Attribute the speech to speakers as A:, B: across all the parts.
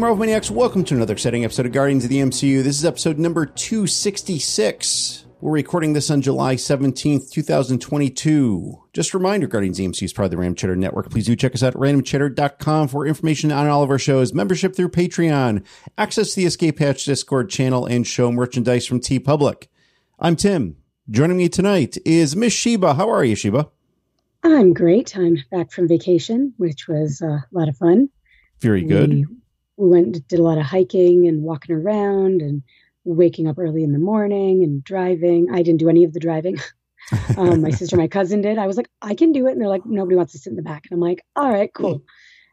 A: Marvel Maniacs, welcome to another exciting episode of Guardians of the MCU. This is episode number 266. We're recording this on July 17th, 2022. Just a reminder, Guardians of the MCU is part of the Random Chatter Network. Please do check us out at randomchatter.com for information on all of our shows, membership through Patreon, access to the Escape Hatch Discord channel, and show merchandise from TeePublic. I'm Tim. Joining me tonight is Miss Sheba. How are you, Sheba?
B: I'm great. I'm back from vacation, which was uh, a lot of fun.
A: Very good.
B: We went and did a lot of hiking and walking around and waking up early in the morning and driving. I didn't do any of the driving. um, my sister, my cousin did. I was like, I can do it, and they're like, nobody wants to sit in the back, and I'm like, all right, cool.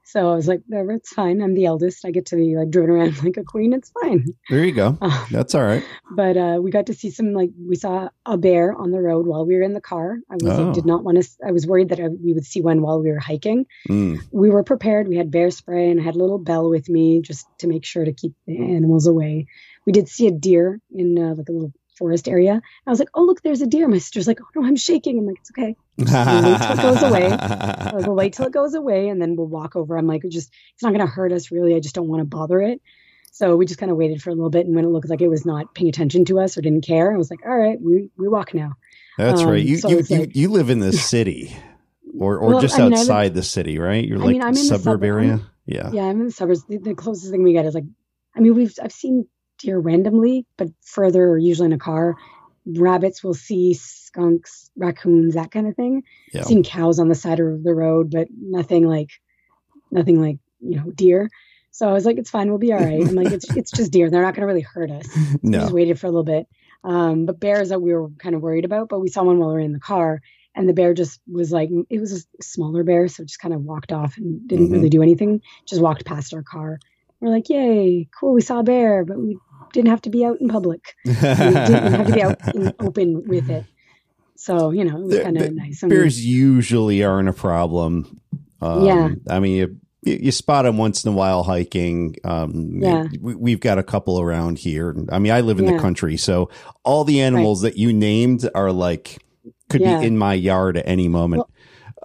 B: So I was like, it's fine. I'm the eldest. I get to be like driven around like a queen. It's fine.
A: There you go. Uh, That's all right.
B: But uh, we got to see some like we saw a bear on the road while we were in the car. I was oh. did not want to. I was worried that I, we would see one while we were hiking. Mm. We were prepared. We had bear spray and I had a little bell with me just to make sure to keep the animals away. We did see a deer in uh, like a little forest area. I was like, oh, look, there's a deer. My sister's like, oh, no, I'm shaking. I'm like, it's okay. We'll wait till it goes away. Like, we'll wait till it goes away and then we'll walk over. I'm like, just, it's not going to hurt us really. I just don't want to bother it. So we just kind of waited for a little bit. And when it looked like it was not paying attention to us or didn't care, I was like, all right, we, we walk now.
A: That's um, right. You, so you, you, like, you, live in the city or, or well, just I mean, outside live, the city, right? You're like I mean, I'm in suburb, suburb area.
B: I'm,
A: yeah.
B: Yeah. I'm in the suburbs. The, the closest thing we get is like, I mean, we've, I've seen deer randomly, but further, usually in a car rabbits will see skunks, raccoons, that kind of thing. Yeah. Seen cows on the side of the road, but nothing like nothing like, you know, deer. So I was like, it's fine, we'll be all right. I'm like, it's it's just deer. They're not gonna really hurt us. No. We just waited for a little bit. Um, but bears that we were kind of worried about, but we saw one while we were in the car and the bear just was like it was a smaller bear, so just kind of walked off and didn't mm-hmm. really do anything, just walked past our car. We're like, Yay, cool, we saw a bear, but we didn't have to be out in public. we didn't have to be out in open with it. So, you know, it was kind of nice.
A: bears usually aren't a problem. Um, yeah. I mean, you, you, spot them once in a while hiking. Um, yeah. We, have got a couple around here. I mean, I live in yeah. the country, so all the animals right. that you named are like, could yeah. be in my yard at any moment.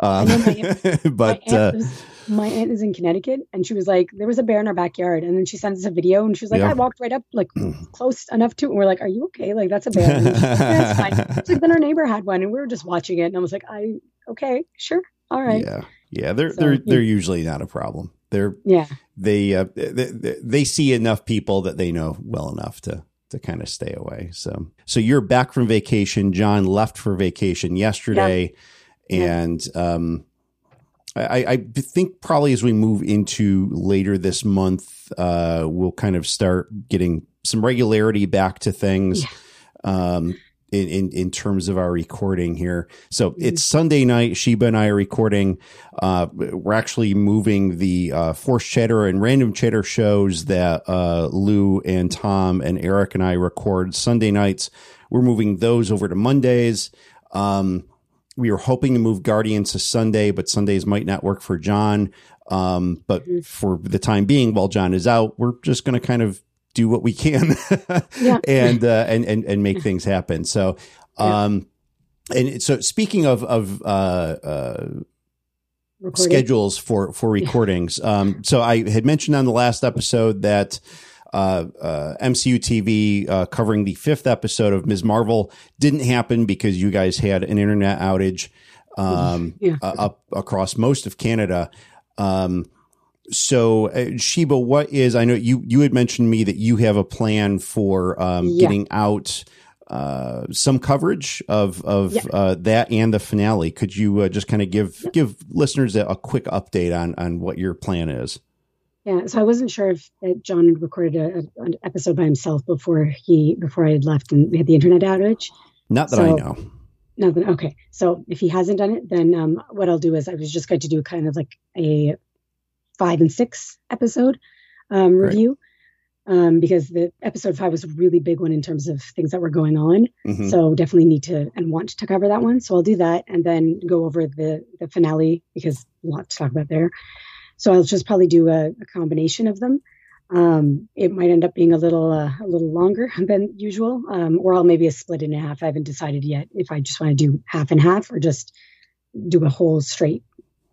A: Well, um,
B: my, but, my uh, was, my aunt is in Connecticut and she was like, there was a bear in our backyard. And then she sends us a video and she was like, yeah. I walked right up like close enough to, and we're like, are you okay? Like that's a bear. And like, that's fine. It's like, then our neighbor had one and we were just watching it. And I was like, I, okay, sure. All right.
A: Yeah. Yeah. They're, so, they're, yeah. they're usually not a problem. They're,
B: yeah,
A: they, uh, they, they see enough people that they know well enough to, to kind of stay away. So, so you're back from vacation. John left for vacation yesterday. Yeah. And, um, I, I, think probably as we move into later this month, uh, we'll kind of start getting some regularity back to things. Yeah. Um, in, in, in terms of our recording here. So mm-hmm. it's Sunday night. Sheba and I are recording. Uh, we're actually moving the uh, Force Chatter and Random Chatter shows that uh, Lou and Tom and Eric and I record Sunday nights. We're moving those over to Mondays. Um, we were hoping to move Guardians to Sunday, but Sundays might not work for John. Um, but mm-hmm. for the time being, while John is out, we're just going to kind of do what we can and, uh, and, and, and make things happen. So, um, and so speaking of, of, uh, uh, schedules for, for recordings. Um, so I had mentioned on the last episode that, uh, uh, MCU TV uh, covering the fifth episode of Ms. Marvel didn't happen because you guys had an internet outage um, yeah. Uh, up across most of Canada. Um, so uh, Sheba, what is? I know you you had mentioned me that you have a plan for um, yeah. getting out. Uh, some coverage of of yeah. uh, that and the finale. Could you uh, just kind of give yeah. give listeners a, a, quick update on on what your plan is?
B: Yeah, so I wasn't sure if John had recorded a, a, an episode by himself before he before I had left and we had the internet outage.
A: Not that so, I know.
B: Nothing. Okay, so if he hasn't done it, then um, what I'll do is I was just going to do kind of like a five and six episode um, review. Right. Um, because the episode five was a really big one in terms of things that were going on. Mm-hmm. So definitely need to and want to cover that one. So I'll do that and then go over the the finale because a lot to talk about there. So I'll just probably do a, a combination of them. Um, it might end up being a little uh, a little longer than usual, um, or I'll maybe a split it in half. I haven't decided yet if I just want to do half and half or just do a whole straight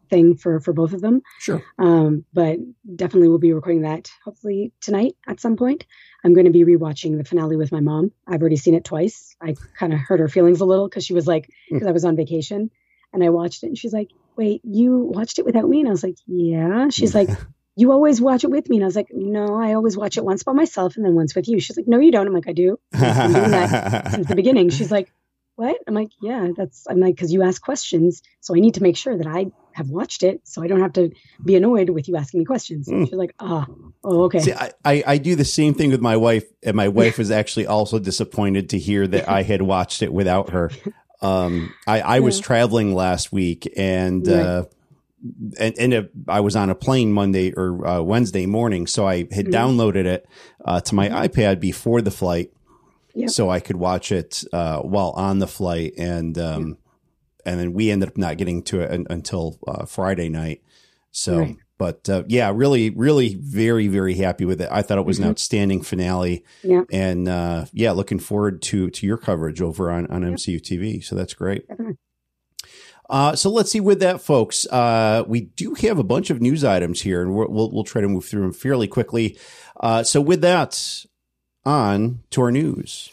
B: thing for for both of them.
A: Sure.
B: Um, but definitely we'll be recording that hopefully tonight at some point. I'm going to be rewatching the finale with my mom. I've already seen it twice. I kind of hurt her feelings a little because she was like, because hmm. I was on vacation and I watched it and she's like, wait, you watched it without me? And I was like, yeah. She's like, you always watch it with me. And I was like, no, I always watch it once by myself and then once with you. She's like, no, you don't. I'm like, I do. I've doing that since the beginning. She's like, what? I'm like, yeah, that's, I'm like, because you ask questions. So I need to make sure that I have watched it so I don't have to be annoyed with you asking me questions. Mm. She's like, ah, oh, okay.
A: See, I, I, I, do the same thing with my wife. And my wife was actually also disappointed to hear that I had watched it without her. Um, I, I was traveling last week and, uh, and, and I was on a plane Monday or uh, Wednesday morning, so I had mm-hmm. downloaded it uh, to my mm-hmm. iPad before the flight, yep. so I could watch it uh, while on the flight, and um, and then we ended up not getting to it until uh, Friday night. So, right. But uh, yeah, really, really, very, very happy with it. I thought it was mm-hmm. an outstanding finale,
B: yeah,
A: and uh, yeah, looking forward to to your coverage over on on yep. MCU TV. So that's great. Definitely. Uh, so let's see with that, folks. Uh, we do have a bunch of news items here, and we'll we'll try to move through them fairly quickly. Uh, so with that, on to our news.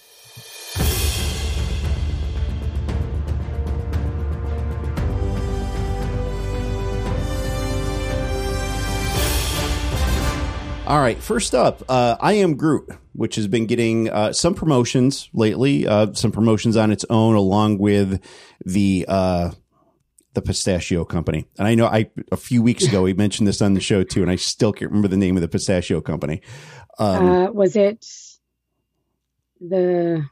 A: All right, first up, uh, I am Groot, which has been getting uh, some promotions lately, uh, some promotions on its own, along with the uh, the pistachio company. And I know I a few weeks ago we mentioned this on the show too, and I still can't remember the name of the pistachio company.
B: Um, uh, was it the?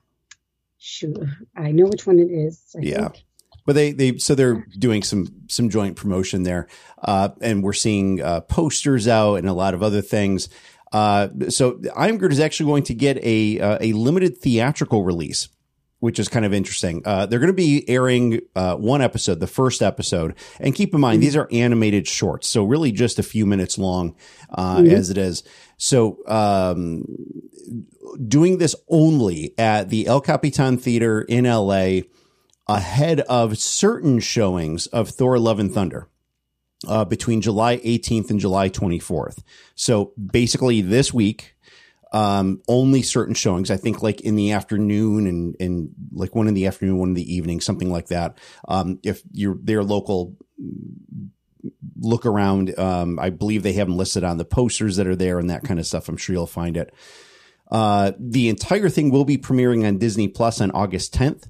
B: Shoot, I know which one it is. I
A: yeah. Think. But they, they so they're doing some some joint promotion there, uh, and we're seeing uh, posters out and a lot of other things. Uh, so I Am Groot is actually going to get a uh, a limited theatrical release which is kind of interesting. Uh, they're going to be airing uh, one episode, the first episode, and keep in mind mm-hmm. these are animated shorts, so really just a few minutes long uh, mm-hmm. as it is. So, um, doing this only at the El Capitan Theater in LA ahead of certain showings of Thor: Love and Thunder. Uh, between July 18th and July 24th. So basically, this week, um, only certain showings. I think like in the afternoon and, and like one in the afternoon, one in the evening, something like that. Um, if you're their local look around, um, I believe they have them listed on the posters that are there and that kind of stuff. I'm sure you'll find it. Uh, the entire thing will be premiering on Disney Plus on August 10th.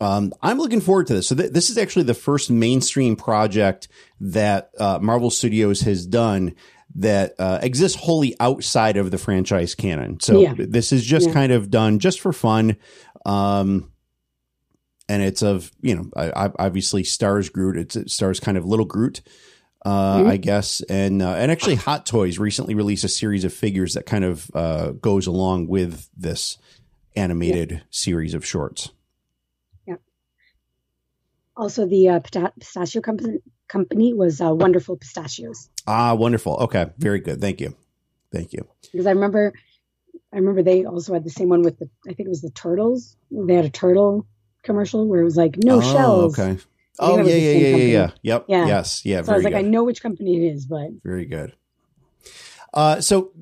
A: Um, I'm looking forward to this. So th- this is actually the first mainstream project that uh, Marvel Studios has done that uh, exists wholly outside of the franchise canon. So yeah. this is just yeah. kind of done just for fun. Um, and it's of, you know, I, I obviously stars Groot. It's, it stars kind of little Groot, uh, mm-hmm. I guess. And, uh, and actually Hot Toys recently released a series of figures that kind of, uh, goes along with this animated yeah. series of shorts.
B: Also the, uh, pistachio company, company was uh, Wonderful Pistachios.
A: Ah, wonderful. Okay, very good. Thank you, thank you.
B: Because I remember, I remember they also had the same one with the. I think it was the turtles. They had a turtle commercial where it was like no oh, shells.
A: Okay. Oh yeah, yeah, yeah, yeah, yeah. Yep. Yeah. Yes. Yeah.
B: So I was like. I know which company it is, but
A: very good. Uh, so,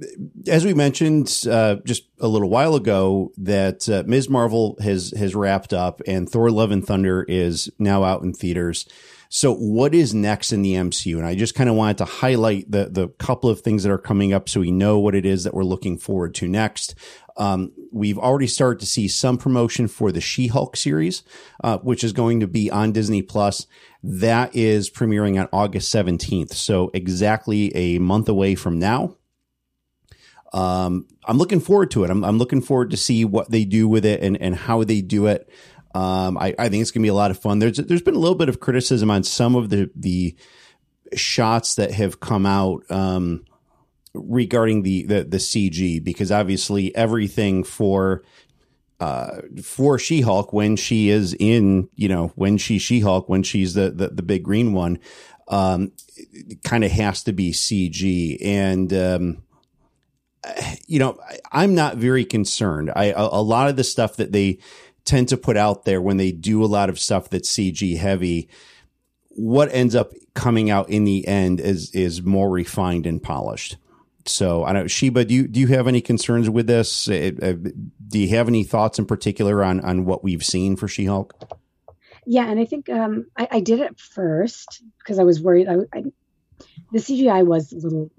A: as we mentioned uh, just a little while ago, that uh, Ms. Marvel has has wrapped up, and Thor: Love and Thunder is now out in theaters. So what is next in the MCU? And I just kind of wanted to highlight the, the couple of things that are coming up so we know what it is that we're looking forward to next. Um, we've already started to see some promotion for the She-Hulk series, uh, which is going to be on Disney Plus. That is premiering on August 17th. So exactly a month away from now. Um, I'm looking forward to it. I'm, I'm looking forward to see what they do with it and, and how they do it. Um, I, I think it's going to be a lot of fun. There's there's been a little bit of criticism on some of the the shots that have come out um, regarding the, the the CG because obviously everything for uh, for She Hulk when she is in you know when she's She Hulk when she's the, the the big green one um, kind of has to be CG and. Um, you know, I'm not very concerned. I a, lot of the stuff that they tend to put out there when they do a lot of stuff that's CG heavy. what ends up coming out in the end is is more refined and polished. So I don't, know. Sheba, do you do you have any concerns with this? Uh, uh, do you have any thoughts in particular on on what we've seen for She Hulk?
B: Yeah, and I think um, I, I, did it first because I was worried. I, I, the CGI was a little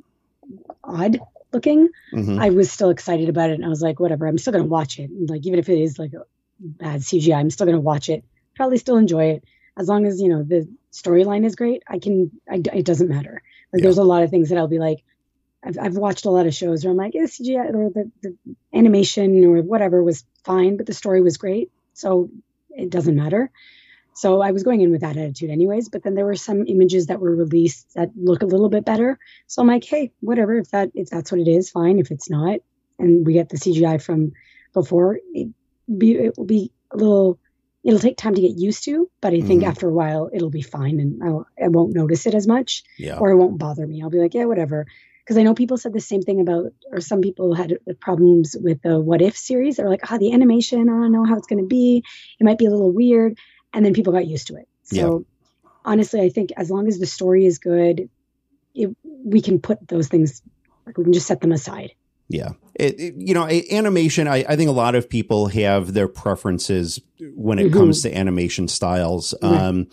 B: odd looking. Mm-hmm. I was still excited about it, and I was like, whatever. I'm still going to watch it. And like even if it is like a bad CGI, I'm still going to watch it. Probably still enjoy it as long as you know the storyline is great. I can. I, it doesn't matter. Like yeah. there's a lot of things that I'll be like, I've, I've watched a lot of shows where I'm like, yeah, CGI or the, the animation or whatever was fine, but the story was great. So it doesn't matter. So I was going in with that attitude anyways, but then there were some images that were released that look a little bit better. So I'm like, hey, whatever, if that if that's what it is, fine. If it's not, and we get the CGI from before, it be it will be a little it'll take time to get used to, but I think mm-hmm. after a while it'll be fine and I'll, I won't notice it as much yeah. or it won't bother me. I'll be like, yeah, whatever because I know people said the same thing about, or some people had problems with the What If series. They're like, ah, oh, the animation, I don't know how it's going to be. It might be a little weird. And then people got used to it. So yeah. honestly, I think as long as the story is good, it, we can put those things, like we can just set them aside.
A: Yeah. It, it, you know, animation, I, I, think a lot of people have their preferences when it mm-hmm. comes to animation styles. Um,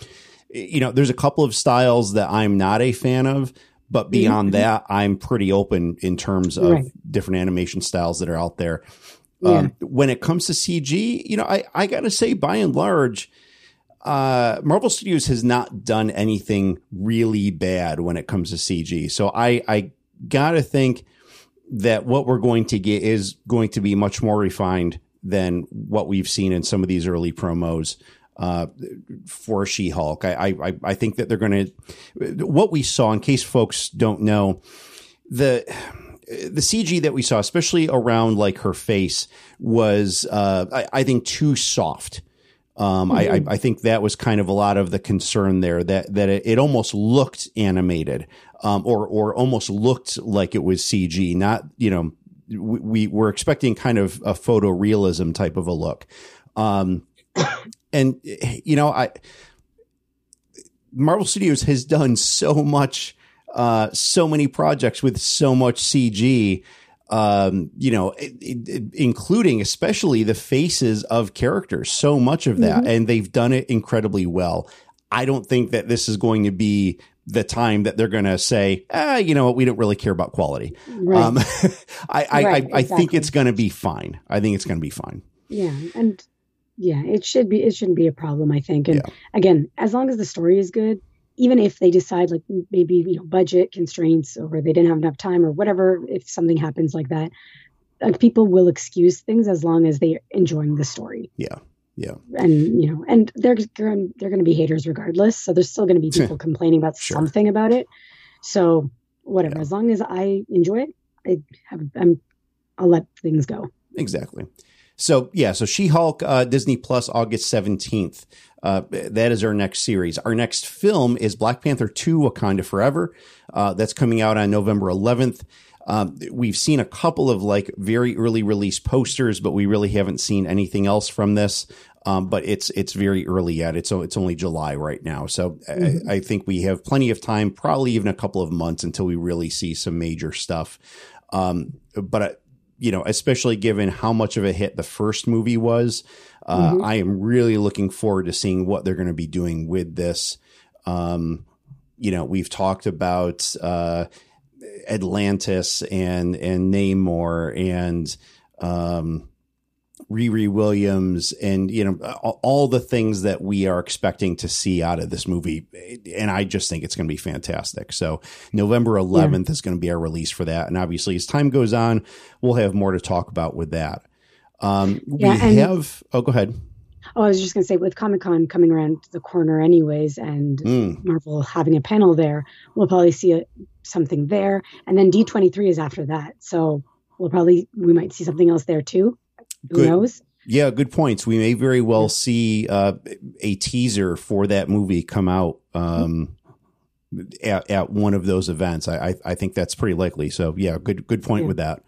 A: you know, there's a couple of styles that I'm not a fan of, but beyond mm-hmm. that, I'm pretty open in terms of right. different animation styles that are out there. Yeah. Um, when it comes to CG, you know, I, I got to say, by and large, uh, Marvel Studios has not done anything really bad when it comes to CG. So I, I got to think that what we're going to get is going to be much more refined than what we've seen in some of these early promos uh, for She Hulk. I, I, I think that they're going to, what we saw, in case folks don't know, the, the CG that we saw, especially around like her face, was, uh, I, I think too soft. Um, mm-hmm. I, I, I, think that was kind of a lot of the concern there that, that it, it almost looked animated, um, or, or almost looked like it was CG, not, you know, we, we were expecting kind of a photorealism type of a look. Um, and you know, I Marvel Studios has done so much, uh, so many projects with so much CG. Um, you know, it, it, including especially the faces of characters, so much of that, mm-hmm. and they've done it incredibly well. I don't think that this is going to be the time that they're going to say, ah, you know what, we don't really care about quality. Right. Um, I, I, right, I, I exactly. think it's going to be fine. I think it's going to be fine.
B: Yeah. And yeah, it should be. It shouldn't be a problem, I think. And yeah. again, as long as the story is good, even if they decide like maybe you know budget constraints or they didn't have enough time or whatever, if something happens like that, like people will excuse things as long as they're enjoying the story.
A: Yeah. Yeah.
B: And you know, and they're they're going to be haters regardless. So there's still going to be people complaining about sure. something about it. So whatever, yeah. as long as I enjoy it, I have I'm I'll let things go.
A: Exactly. So yeah, so She Hulk, uh, Disney Plus, August seventeenth. Uh, that is our next series. Our next film is Black Panther Two: Wakanda Forever. Uh, that's coming out on November eleventh. Um, we've seen a couple of like very early release posters, but we really haven't seen anything else from this. Um, but it's it's very early yet. It's it's only July right now, so mm-hmm. I, I, think we have plenty of time, probably even a couple of months until we really see some major stuff. Um, but you know, especially given how much of a hit the first movie was, uh, mm-hmm. I am really looking forward to seeing what they're going to be doing with this. Um, you know, we've talked about uh, Atlantis and and Namor and um, Riri Williams and you know all the things that we are expecting to see out of this movie and I just think it's going to be fantastic. So November 11th yeah. is going to be our release for that and obviously as time goes on we'll have more to talk about with that. Um, yeah, we have oh go ahead.
B: Oh, I was just going to say with Comic-Con coming around the corner anyways and mm. Marvel having a panel there, we'll probably see a, something there and then D23 is after that. So we'll probably we might see something else there too. Who good, knows?
A: Yeah, good points. We may very well see uh, a teaser for that movie come out um, at, at one of those events. I, I, I think that's pretty likely. So yeah, good good point yeah. with that.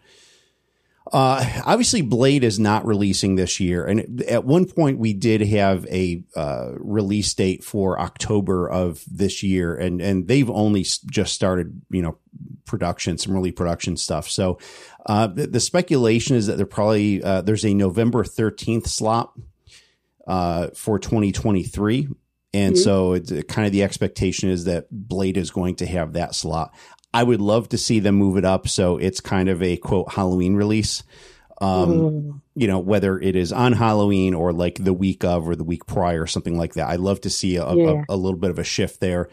A: Uh, obviously, Blade is not releasing this year, and at one point we did have a uh, release date for October of this year, and and they've only just started, you know, production, some early production stuff. So, uh, the, the, speculation is that they're probably uh, there's a November thirteenth slot uh, for 2023. And mm-hmm. so it's kind of the expectation is that Blade is going to have that slot. I would love to see them move it up so it's kind of a quote Halloween release. Um, mm. you know, whether it is on Halloween or like the week of or the week prior or something like that. I'd love to see a, yeah. a, a little bit of a shift there.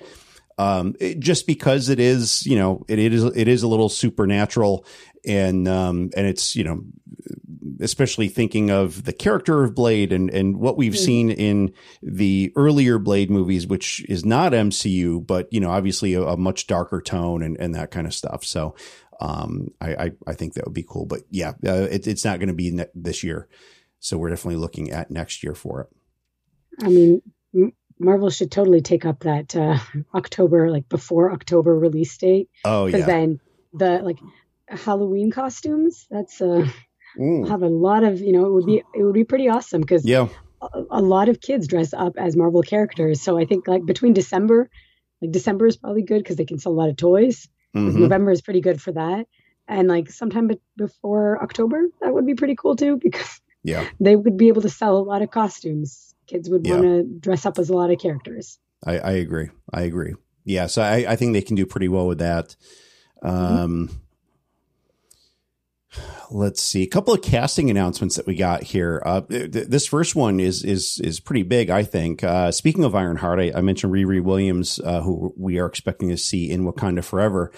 A: Um, it, just because it is, you know, it, it is, it is a little supernatural and, um, and it's, you know, especially thinking of the character of Blade and, and what we've mm. seen in the earlier Blade movies, which is not MCU, but, you know, obviously a, a much darker tone and, and that kind of stuff. So, um, I, I, I think that would be cool, but yeah, uh, it, it's not going to be ne- this year. So we're definitely looking at next year for it.
B: I mean, Marvel should totally take up that uh, October, like before October release date.
A: Oh yeah.
B: Because then the like Halloween costumes, that's uh mm. have a lot of you know it would be it would be pretty awesome because
A: yeah
B: a, a, lot of kids dress up as marvel characters so i think like between december like december is probably good because they can sell a lot of toys mm-hmm. november is pretty good for that and like sometime be- before october that would be pretty cool too because
A: yeah
B: they would be able to sell a lot of costumes kids would yeah. want to dress up as a lot of characters
A: I, I agree i agree yeah so I, I think they can do pretty well with that mm-hmm. um mm-hmm let's see a couple of casting announcements that we got here. Uh, th- this first one is is is pretty big, I think. Uh, speaking of Ironheart, I, I mentioned Riri Williams, uh, who we are expecting to see in Wakanda Forever.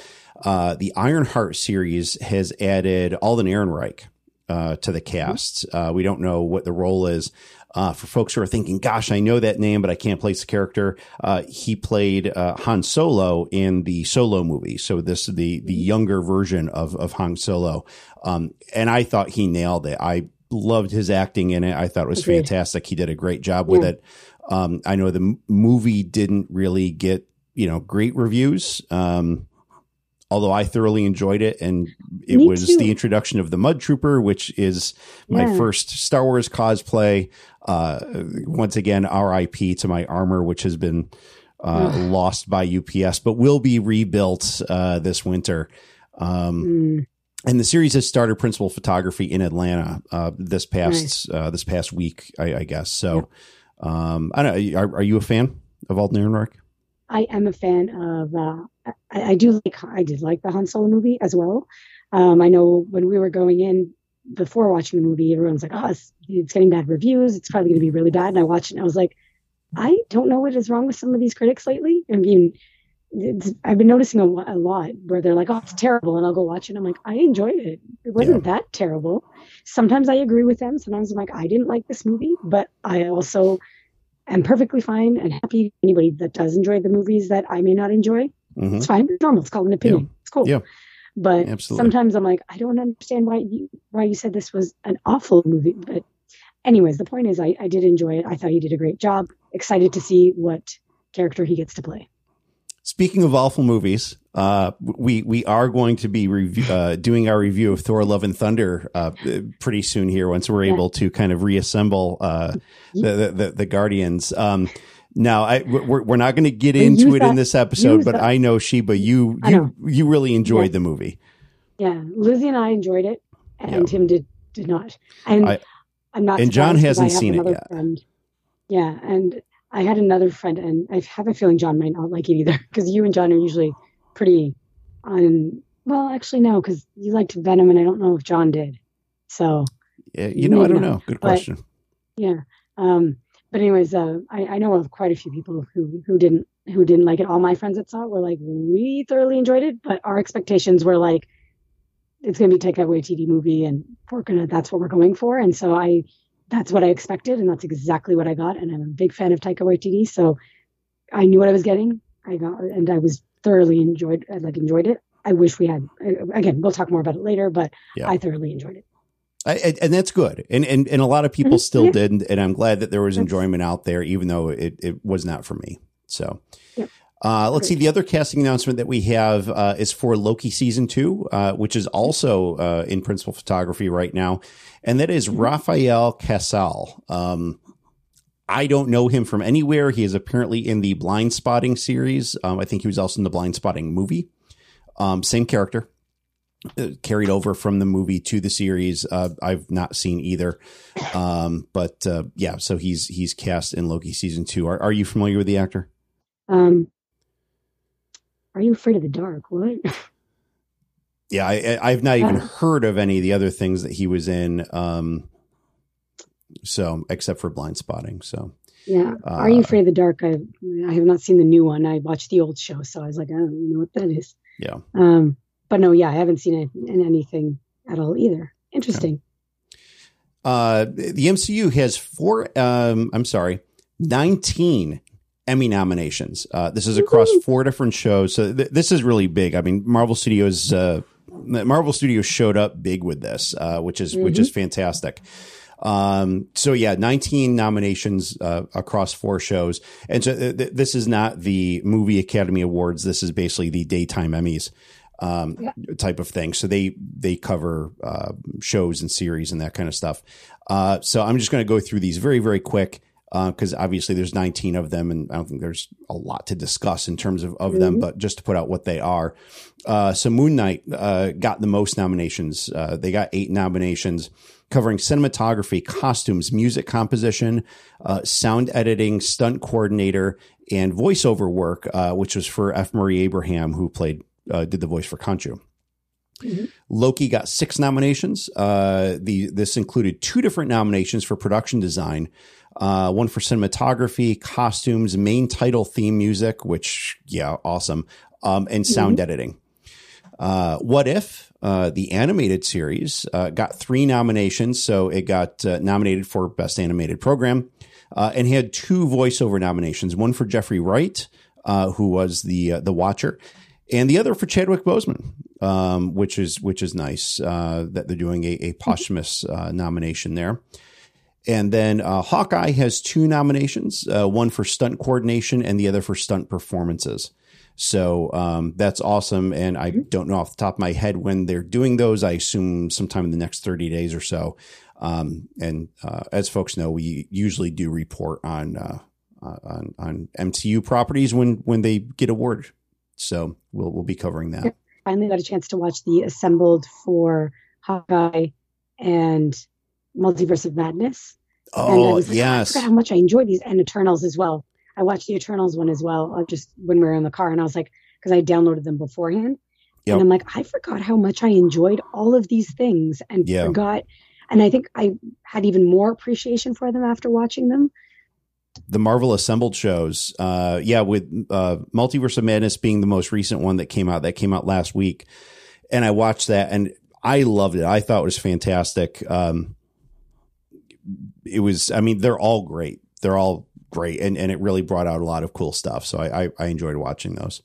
A: Uh, the Ironheart series has added Alden Ehrenreich uh, to the cast. Uh, we don't know what the role is. Uh, for folks who are thinking, gosh, I know that name, but I can't place the character. Uh, he played uh, Han Solo in the Solo movie. So this is the, the younger version of, of Han Solo. Um, and I thought he nailed it. I loved his acting in it. I thought it was Agreed. fantastic. He did a great job with yeah. it. Um, I know the movie didn't really get, you know, great reviews. Um, although I thoroughly enjoyed it. And it Me was too. the introduction of the Mud Trooper, which is my yeah. first Star Wars cosplay. Uh, once again, RIP to my armor, which has been uh, lost by UPS, but will be rebuilt uh, this winter. Um, mm. And the series has started principal photography in Atlanta uh, this past nice. Uh, this past week, I, I guess. So, um, I don't. Know, are, are you a fan of Alden Ehrenreich?
B: I am a fan of. Uh, I, I, do like. I did like the Han Solo movie as well. Um, I know when we were going in before watching the movie, everyone's like, "Oh, it's, it's getting bad reviews. It's probably going to be really bad." And I watched it, and I was like, "I don't know what is wrong with some of these critics lately." I mean, I've been noticing a, a, lot where they're like, "Oh, it's terrible," and I'll go watch it. And I'm like, I enjoyed it. It wasn't yeah. that terrible. Sometimes I agree with them. Sometimes I'm like, I didn't like this movie, but I also am perfectly fine and happy. Anybody that does enjoy the movies that I may not enjoy, mm-hmm. it's fine. It's normal. It's called an opinion. Yeah. It's cool.
A: Yeah.
B: But Absolutely. sometimes I'm like, I don't understand why you why you said this was an awful movie. But anyways, the point is, I, I did enjoy it. I thought he did a great job. Excited to see what character he gets to play.
A: Speaking of awful movies, uh, we we are going to be review, uh, doing our review of Thor: Love and Thunder uh, pretty soon here. Once we're yeah. able to kind of reassemble uh, the, the, the Guardians. Um, now, I, we're, we're not going to get into it that, in this episode, but that. I know Sheba, you you you really enjoyed yeah. the movie.
B: Yeah, Lizzie and I enjoyed it, and yeah. Tim did did not. And I, am not.
A: And John hasn't seen it yet.
B: Friend. Yeah, and I had another friend, and I have a feeling John might not like it either because you and John are usually pretty on. Well, actually, no, because you liked Venom, and I don't know if John did. So,
A: yeah, you know, I don't know. Good question.
B: But, yeah. Um, but anyways, uh, I, I know of quite a few people who who didn't who didn't like it. All my friends that saw it were like, we thoroughly enjoyed it, but our expectations were like, it's going to be Taika Waititi movie, and we're gonna that's what we're going for. And so I that's what I expected, and that's exactly what I got. And I'm a big fan of Taika Waititi, so I knew what I was getting. I got, and I was thoroughly enjoyed, I like enjoyed it. I wish we had. Again, we'll talk more about it later, but yeah. I thoroughly enjoyed it.
A: I, and that's good, and and and a lot of people mm-hmm. still did, and I'm glad that there was enjoyment out there, even though it it was not for me. So. Uh, let's see. The other casting announcement that we have uh, is for Loki season two, uh, which is also uh, in principal photography right now, and that is mm-hmm. Rafael Casal. Um, I don't know him from anywhere. He is apparently in the Blindspotting series. Um, I think he was also in the Blindspotting movie. Um, same character. Uh, carried over from the movie to the series. Uh, I've not seen either, um, but uh, yeah. So he's he's cast in Loki season two. Are, are you familiar with the actor?
B: Um, are you afraid of the dark? What?
A: Yeah, I, have not even heard of any of the other things that he was in. Um, so except for Blindspotting. So
B: yeah, uh, Are You Afraid of the Dark? I I have not seen the new one. I watched the old show, so I was like, I don't know what that is.
A: Yeah.
B: Um, but no, yeah, I haven't seen it in anything at all either. Interesting.
A: Uh, the MCU has four. Um, I'm sorry, nineteen Emmy nominations. Uh, this is across four different shows. So th- this is really big. I mean, Marvel Studios. Uh, Marvel Studios showed up big with this, uh, which is mm-hmm. which is fantastic. Um, so yeah, 19 nominations uh, across four shows, and so th- th- this is not the Movie Academy Awards. This is basically the daytime Emmys um, yeah. type of thing. So they they cover uh, shows and series and that kind of stuff. Uh, so I'm just going to go through these very very quick because uh, obviously there's 19 of them, and I don't think there's a lot to discuss in terms of, of mm-hmm. them, but just to put out what they are. Uh, so Moon Knight uh, got the most nominations. Uh, they got eight nominations covering cinematography, costumes, music composition, uh, sound editing, stunt coordinator, and voiceover work, uh, which was for F. Murray Abraham, who played did the voice for Khonshu. Mm-hmm. Loki got six nominations. Uh, the this included two different nominations for production design, uh, one for cinematography, costumes, main title theme music, which yeah, awesome, um, and sound mm-hmm. editing. Uh, what if uh, the animated series uh, got three nominations? So it got uh, nominated for best animated program, uh, and had two voiceover nominations. One for Jeffrey Wright, who was the the Watcher, and the other for Chadwick Boseman, um, which is which is nice that they're doing a, a posthumous nomination there. And then uh, Hawkeye has two nominations, uh, one for stunt coordination and the other for stunt performances. So um, that's awesome. And I mm-hmm. don't know off the top of my head when they're doing those. I assume sometime in the next 30 days or so. Um, and uh, as folks know, we usually do report on, uh, uh, on, on MCU properties when, when they get awarded. So we'll, we'll be covering that.
B: Finally got a chance to watch the assembled for Hawkeye and Multiverse of Madness.
A: Oh, like, yes.
B: I forgot how much I enjoy these and Eternals as well. I watched the Eternals one as well, uh, just when we were in the car, and I was like, because I downloaded them beforehand, yep. and I'm like, I forgot how much I enjoyed all of these things, and yeah. forgot, and I think I had even more appreciation for them after watching them.
A: The Marvel assembled shows, uh, yeah, with uh, Multiverse of Madness being the most recent one that came out, that came out last week, and I watched that, and I loved it. I thought it was fantastic. Um, it was, I mean, they're all great. They're all great. And, and it really brought out a lot of cool stuff. So I, I, I enjoyed watching those.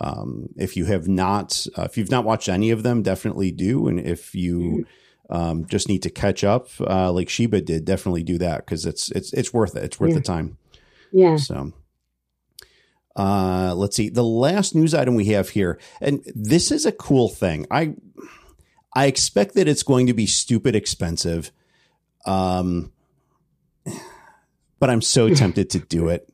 A: Um, if you have not, uh, if you've not watched any of them, definitely do. And if you, um, just need to catch up, uh, like Sheba did, definitely do that. Cause it's, it's, it's worth it. It's worth yeah. the time.
B: Yeah.
A: So, uh, let's see the last news item we have here. And this is a cool thing. I, I expect that it's going to be stupid expensive um, but I'm so tempted to do it.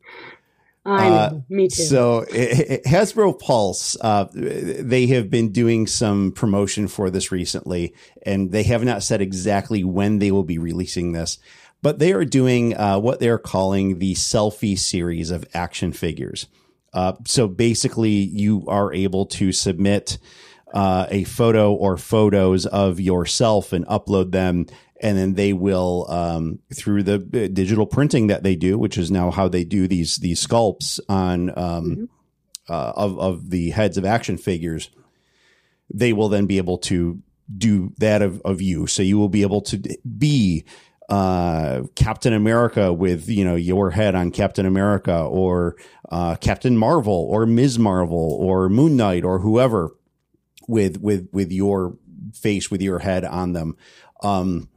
B: I know, uh, me too.
A: So it, it, Hasbro Pulse, uh, they have been doing some promotion for this recently, and they have not said exactly when they will be releasing this, but they are doing uh, what they're calling the selfie series of action figures. Uh, so basically, you are able to submit uh, a photo or photos of yourself and upload them and then they will um, through the uh, digital printing that they do, which is now how they do these these sculpts on um, mm-hmm. uh, of of the heads of action figures. They will then be able to do that of, of you, so you will be able to be uh, Captain America with you know your head on Captain America, or uh, Captain Marvel, or Ms. Marvel, or Moon Knight, or whoever with with with your face with your head on them. Um,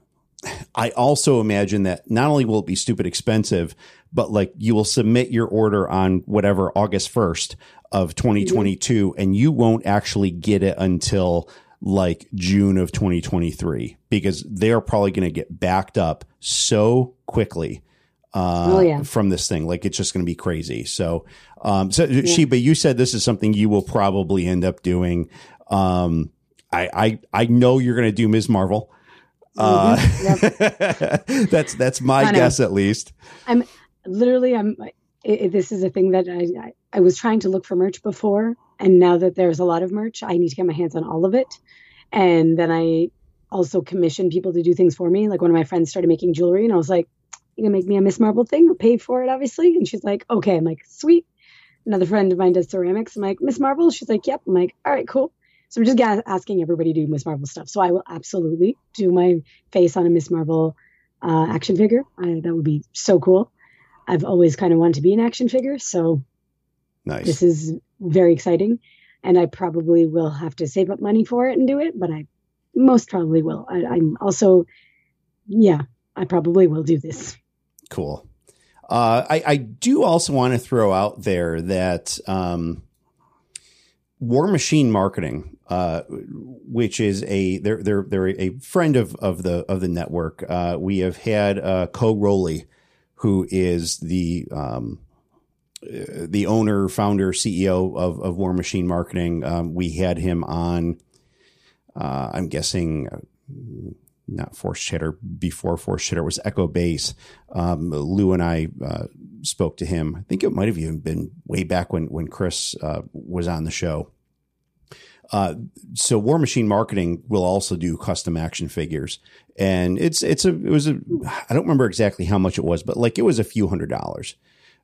A: I also imagine that not only will it be stupid expensive, but like you will submit your order on whatever August 1st of 2022 mm-hmm. and you won't actually get it until like June of 2023 because they're probably going to get backed up so quickly uh, oh, yeah. from this thing. Like it's just going to be crazy. So, um, so yeah. Sheba, you said this is something you will probably end up doing. Um, I, I, I know you're going to do Ms. Marvel. Uh, mm-hmm. yep. that's, that's my guess at least.
B: I'm literally, I'm, it, this is a thing that I, I, I was trying to look for merch before. And now that there's a lot of merch, I need to get my hands on all of it. And then I also commission people to do things for me. Like one of my friends started making jewelry, and I was like, "You gonna make me a Miss Marvel thing? I'll pay for it, obviously." And she's like, "Okay." I'm like, "Sweet." Another friend of mine does ceramics. I'm like, "Miss Marvel?" She's like, "Yep." I'm like, "All right, cool." So I'm just asking everybody to do Miss Marvel stuff. So I will absolutely do my face on a Miss Marvel uh, action figure. I, that would be so cool. I've always kind of wanted to be an action figure, so nice. This is very exciting and I probably will have to save up money for it and do it, but I most probably will. I, I'm also, yeah, I probably will do this.
A: Cool. Uh, I, I do also want to throw out there that um, War Machine Marketing, uh, which is a they're they're they're a friend of of the of the network. Uh, we have had uh, Co Rowley, who is the um, the owner, founder, CEO of, of War Machine Marketing. Um, we had him on, uh, I'm guessing, uh, not Force Chatter, before Force Chatter was Echo Base. Um, Lou and I uh, spoke to him. I think it might have even been way back when, when Chris uh, was on the show. Uh, so War Machine Marketing will also do custom action figures, and it's it's a it was a I don't remember exactly how much it was, but like it was a few hundred dollars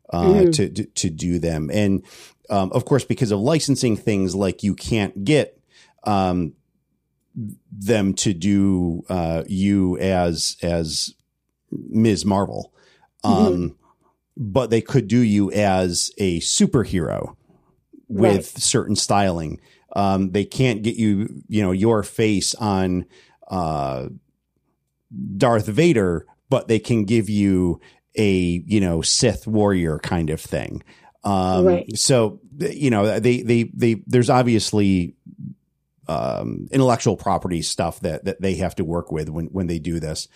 A: uh, mm-hmm. to, to, to do them. And um, of course, because of licensing things, like you can't get um, them to do uh, you as as Ms. Marvel, um, mm-hmm. But they could do you as a superhero with right. certain styling. Um, they can't get you, you know, your face on uh, Darth Vader, but they can give you a you know Sith warrior kind of thing. Um, right. So you know they they they there's obviously um, intellectual property stuff that that they have to work with when when they do this.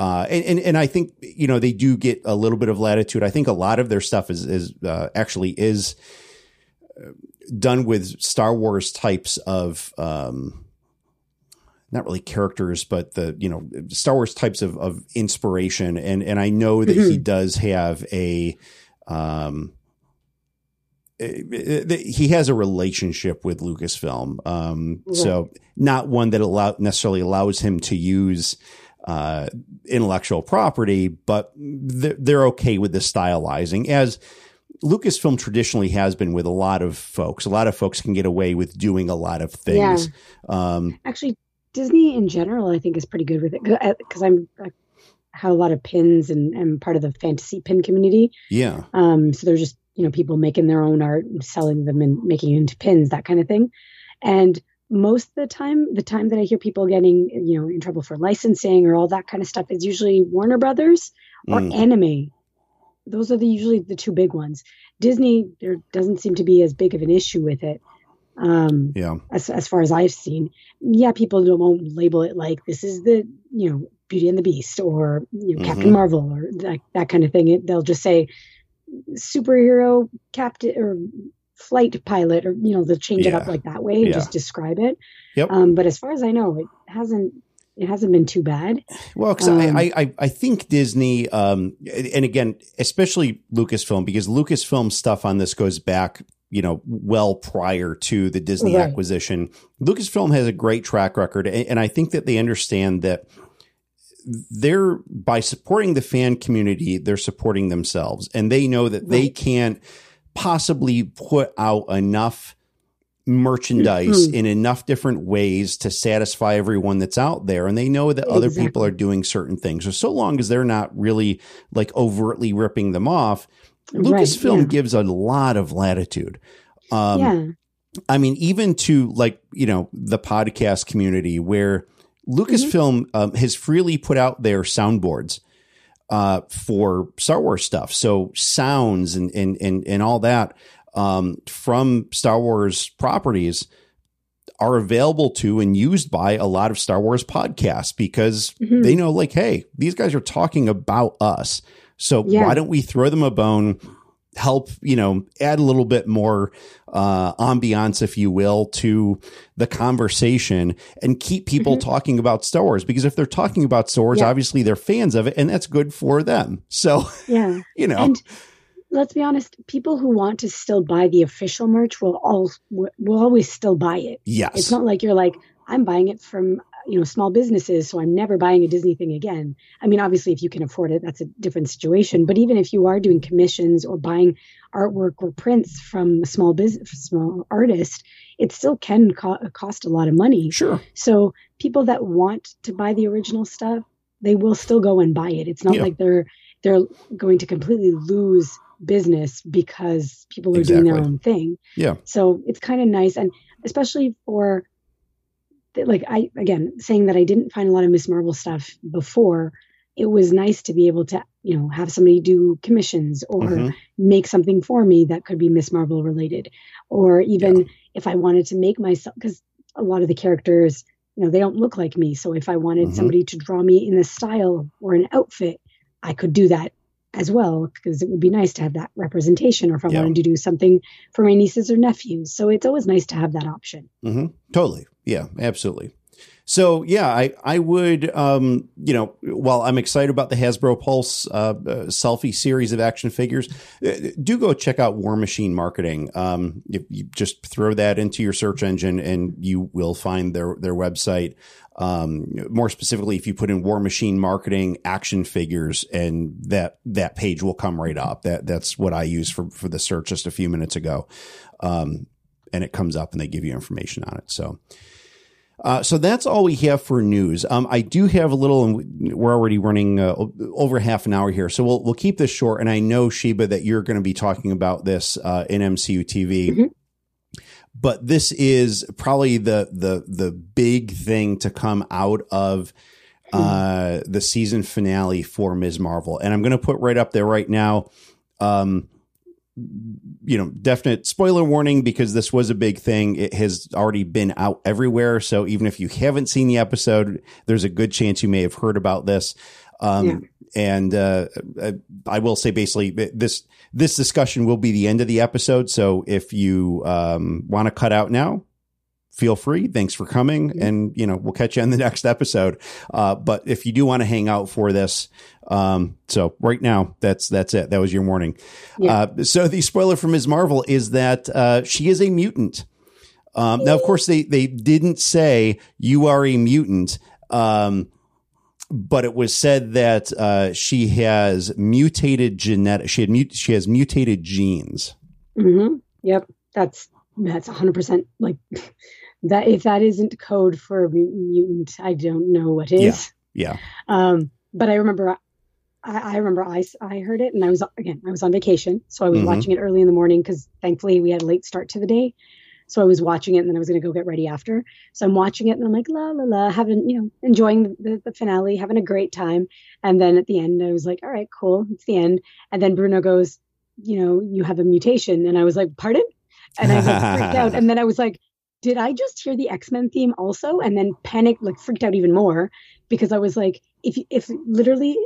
A: Uh, and, and, and I think you know they do get a little bit of latitude. I think a lot of their stuff is is uh, actually is uh, done with Star Wars types of um, not really characters, but the you know Star Wars types of, of inspiration, and and I know that mm-hmm. he does have a, um, he has a relationship with Lucasfilm, um, right. so not one that allow necessarily allows him to use uh, intellectual property, but they're, they're okay with the stylizing as. Lucasfilm traditionally has been with a lot of folks. A lot of folks can get away with doing a lot of things.
B: Yeah. Um, Actually, Disney in general, I think, is pretty good with it because uh, I'm I have a lot of pins and I'm part of the fantasy pin community.
A: Yeah.
B: Um. So they're just you know people making their own art, and selling them, and making it into pins, that kind of thing. And most of the time, the time that I hear people getting you know in trouble for licensing or all that kind of stuff is usually Warner Brothers or mm. anime. Those are the usually the two big ones. Disney, there doesn't seem to be as big of an issue with it. Um, yeah. As, as far as I've seen, yeah, people don't won't label it like this is the you know Beauty and the Beast or you know, mm-hmm. Captain Marvel or that that kind of thing. It, they'll just say superhero captain or flight pilot or you know they'll change yeah. it up like that way and yeah. just describe it. Yep. Um, but as far as I know, it hasn't it hasn't been too bad.
A: Well, because um, I, I, I think Disney, um, and again, especially Lucasfilm, because Lucasfilm stuff on this goes back you know, well prior to the Disney right. acquisition. Lucasfilm has a great track record, and I think that they understand that they're by supporting the fan community, they're supporting themselves, and they know that right. they can't possibly put out enough merchandise mm-hmm. in enough different ways to satisfy everyone that's out there and they know that exactly. other people are doing certain things so so long as they're not really like overtly ripping them off Lucasfilm right, yeah. gives a lot of latitude. Um, yeah. I mean, even to like, you know, the podcast community where Lucasfilm mm-hmm. um, has freely put out their soundboards uh, for Star Wars stuff. So sounds and and and and all that um, from Star Wars properties are available to and used by a lot of Star Wars podcasts because mm-hmm. they know, like, hey, these guys are talking about us. So yeah. why don't we throw them a bone? Help you know add a little bit more uh ambiance if you will to the conversation and keep people mm-hmm. talking about Star Wars. Because if they're talking about Star Wars yeah. obviously they're fans of it and that's good for them. So
B: yeah.
A: you know.
B: And let's be honest people who want to still buy the official merch will all will always still buy it.
A: Yes.
B: It's not like you're like I'm buying it from you know small businesses so i'm never buying a disney thing again. I mean obviously if you can afford it that's a different situation. But even if you are doing commissions or buying artwork or prints from a small business small artist it still can co- cost a lot of money.
A: Sure.
B: So people that want to buy the original stuff they will still go and buy it. It's not yeah. like they're they're going to completely lose business because people are exactly. doing their own thing.
A: Yeah.
B: So it's kind of nice and especially for like I again saying that I didn't find a lot of Miss Marvel stuff before. It was nice to be able to, you know, have somebody do commissions or mm-hmm. make something for me that could be Miss Marvel related, or even yeah. if I wanted to make myself because a lot of the characters, you know, they don't look like me. So if I wanted mm-hmm. somebody to draw me in a style or an outfit, I could do that as well because it would be nice to have that representation or if i yeah. wanted to do something for my nieces or nephews so it's always nice to have that option
A: mm-hmm. totally yeah absolutely so yeah, I I would um, you know while I'm excited about the Hasbro Pulse uh, uh, selfie series of action figures, uh, do go check out War Machine Marketing. Um, if you just throw that into your search engine and you will find their their website. Um, more specifically, if you put in War Machine Marketing action figures, and that that page will come right up. That that's what I used for for the search just a few minutes ago, um, and it comes up and they give you information on it. So. Uh, so that's all we have for news. Um, I do have a little, and we're already running uh, over half an hour here, so we'll we'll keep this short. And I know Sheba that you're going to be talking about this uh, in MCU TV. Mm-hmm. But this is probably the the the big thing to come out of uh, the season finale for Ms. Marvel, and I'm going to put right up there right now. Um, you know, definite spoiler warning because this was a big thing. It has already been out everywhere. So even if you haven't seen the episode, there's a good chance you may have heard about this. Um, yeah. and, uh, I will say basically this, this discussion will be the end of the episode. So if you, um, want to cut out now, feel free. Thanks for coming. Mm-hmm. And, you know, we'll catch you in the next episode. Uh, but if you do want to hang out for this, um, so right now that's, that's it. That was your warning. Yeah. Uh, so the spoiler from Ms. Marvel is that, uh, she is a mutant. Um, now, of course, they, they didn't say you are a mutant. Um, but it was said that, uh, she has mutated genetic, she had mut- she has mutated genes.
B: Mm-hmm. Yep. That's, that's hundred percent like that if that isn't code for mutant, I don't know what is.
A: Yeah. yeah.
B: Um, but I remember, I, I, remember I, I heard it and I was, again, I was on vacation. So I was mm-hmm. watching it early in the morning because thankfully we had a late start to the day. So I was watching it and then I was going to go get ready after. So I'm watching it and I'm like, la, la, la, having, you know, enjoying the, the finale, having a great time. And then at the end, I was like, all right, cool. It's the end. And then Bruno goes, you know, you have a mutation. And I was like, pardon? And I like, freaked out. And then I was like, did I just hear the X Men theme also? And then panicked, like freaked out even more because I was like, if if literally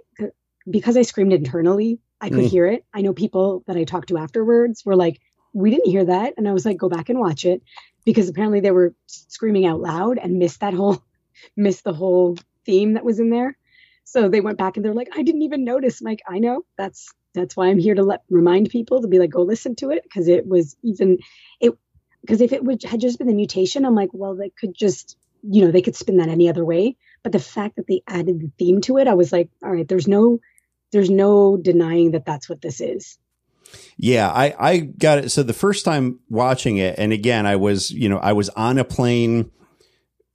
B: because I screamed internally, I could mm. hear it. I know people that I talked to afterwards were like, we didn't hear that, and I was like, go back and watch it because apparently they were screaming out loud and missed that whole missed the whole theme that was in there. So they went back and they're like, I didn't even notice. I'm like, I know that's that's why I'm here to let remind people to be like, go listen to it because it was even it because if it would had just been the mutation, I'm like, well, they could just, you know, they could spin that any other way. But the fact that they added the theme to it, I was like, all right, there's no, there's no denying that that's what this is.
A: Yeah, I I got it. So the first time watching it, and again, I was, you know, I was on a plane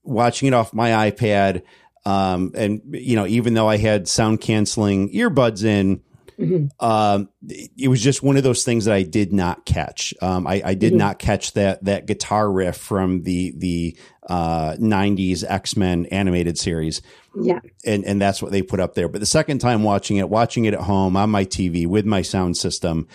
A: watching it off my iPad. Um, and you know, even though I had sound canceling earbuds in, Mm-hmm. Um, it was just one of those things that I did not catch. Um, I, I did mm-hmm. not catch that that guitar riff from the the uh, '90s X Men animated series.
B: Yeah,
A: and and that's what they put up there. But the second time watching it, watching it at home on my TV with my sound system,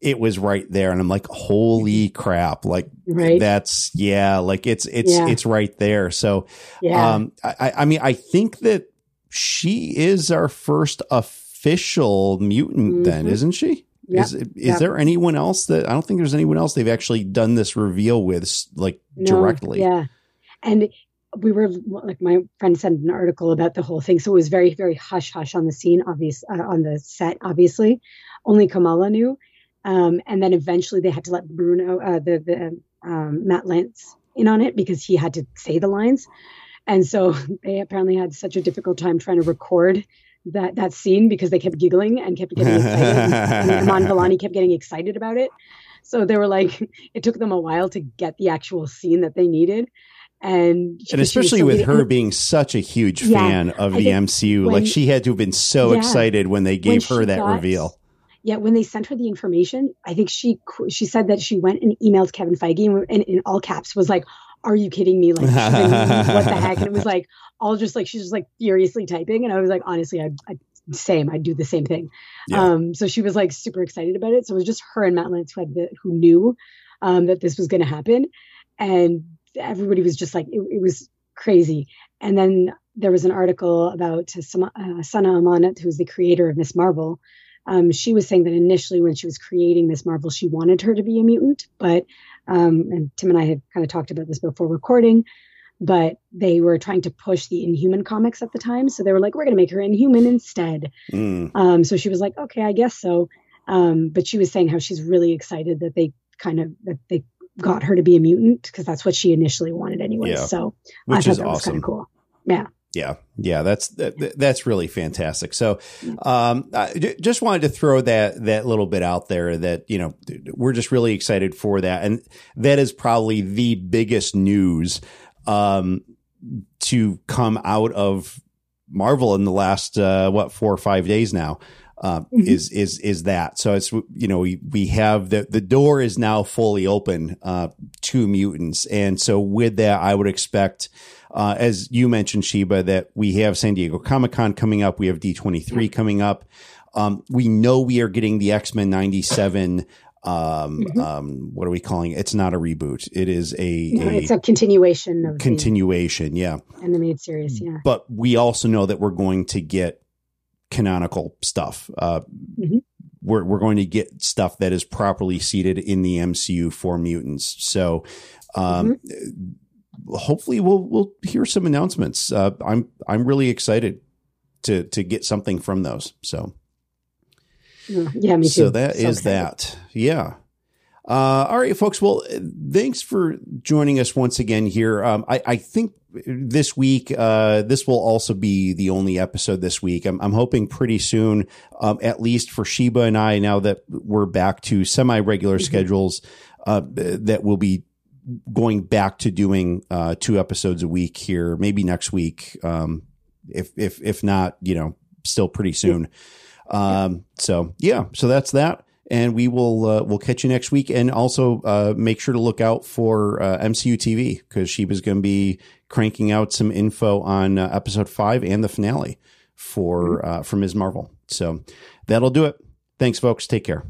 A: it was right there, and I'm like, holy crap! Like right. that's yeah, like it's it's yeah. it's right there. So, yeah. um, I I mean, I think that she is our first official mutant mm-hmm. then, isn't she? Yep. Is is yep. there anyone else that I don't think there's anyone else they've actually done this reveal with like no, directly?
B: Yeah. And we were like my friend sent an article about the whole thing, so it was very very hush hush on the scene, obvious uh, on the set. Obviously, only Kamala knew, um, and then eventually they had to let Bruno, uh, the the um, Matt Lanter, in on it because he had to say the lines, and so they apparently had such a difficult time trying to record that that scene because they kept giggling and kept getting excited. and Iman Vellani kept getting excited about it. So they were like, it took them a while to get the actual scene that they needed. And,
A: and especially so with her being such a huge yeah, fan of the MCU, when, like she had to have been so yeah, excited when they gave when her that got, reveal.
B: Yeah, when they sent her the information, I think she she said that she went and emailed Kevin Feige and, and in all caps was like, "Are you kidding me? Like, what the heck?" And it was like, all just like she's just like furiously typing and i was like honestly i, I same i'd do the same thing yeah. um so she was like super excited about it so it was just her and matt lanter who, the, who knew um that this was going to happen and everybody was just like it, it, was crazy and then there was an article about uh, sana amanat who's the creator of miss marvel um, she was saying that initially when she was creating miss marvel she wanted her to be a mutant but um, and tim and i had kind of talked about this before recording but they were trying to push the Inhuman comics at the time. So they were like, we're going to make her Inhuman instead. Mm. Um, so she was like, okay, I guess so. Um, but she was saying how she's really excited that they kind of that they got her to be a mutant because that's what she initially wanted anyway. Yeah. So
A: which I thought
B: is
A: that
B: was
A: kind
B: of cool. Yeah.
A: Yeah, yeah, that's that, that's really fantastic. So, um, I just wanted to throw that that little bit out there that you know we're just really excited for that, and that is probably the biggest news um, to come out of Marvel in the last uh, what four or five days now. Uh, mm-hmm. is is is that so it's you know we we have the the door is now fully open uh, to mutants and so with that I would expect uh, as you mentioned Sheba that we have San Diego Comic Con coming up we have D23 coming up um, we know we are getting the X Men '97 um, mm-hmm. um, what are we calling it? It's not a reboot. It is a,
B: no, a it's a continuation of
A: continuation. yeah.
B: Animated series. Yeah.
A: But we also know that we're going to get canonical stuff. Uh, mm-hmm. we're, we're going to get stuff that is properly seated in the MCU for mutants. So, um, mm-hmm. Hopefully we'll, we'll hear some announcements. Uh, I'm, I'm really excited to, to get something from those. So,
B: yeah, me too.
A: So that so is excited. that. Yeah. Uh, all right, folks. Well, thanks for joining us once again here. Um, I, I, think this week, uh, this will also be the only episode this week. I'm, I'm hoping pretty soon, um, at least for Sheba and I, now that we're back to semi regular mm-hmm. schedules, uh, that we'll be going back to doing, uh, two episodes a week here, maybe next week. Um, if, if, if not, you know, still pretty soon. Um, so yeah, so that's that. And we will uh, we'll catch you next week, and also uh, make sure to look out for uh, MCU TV because she was going to be cranking out some info on uh, episode five and the finale for mm-hmm. uh, for Ms. Marvel. So that'll do it. Thanks, folks. Take care.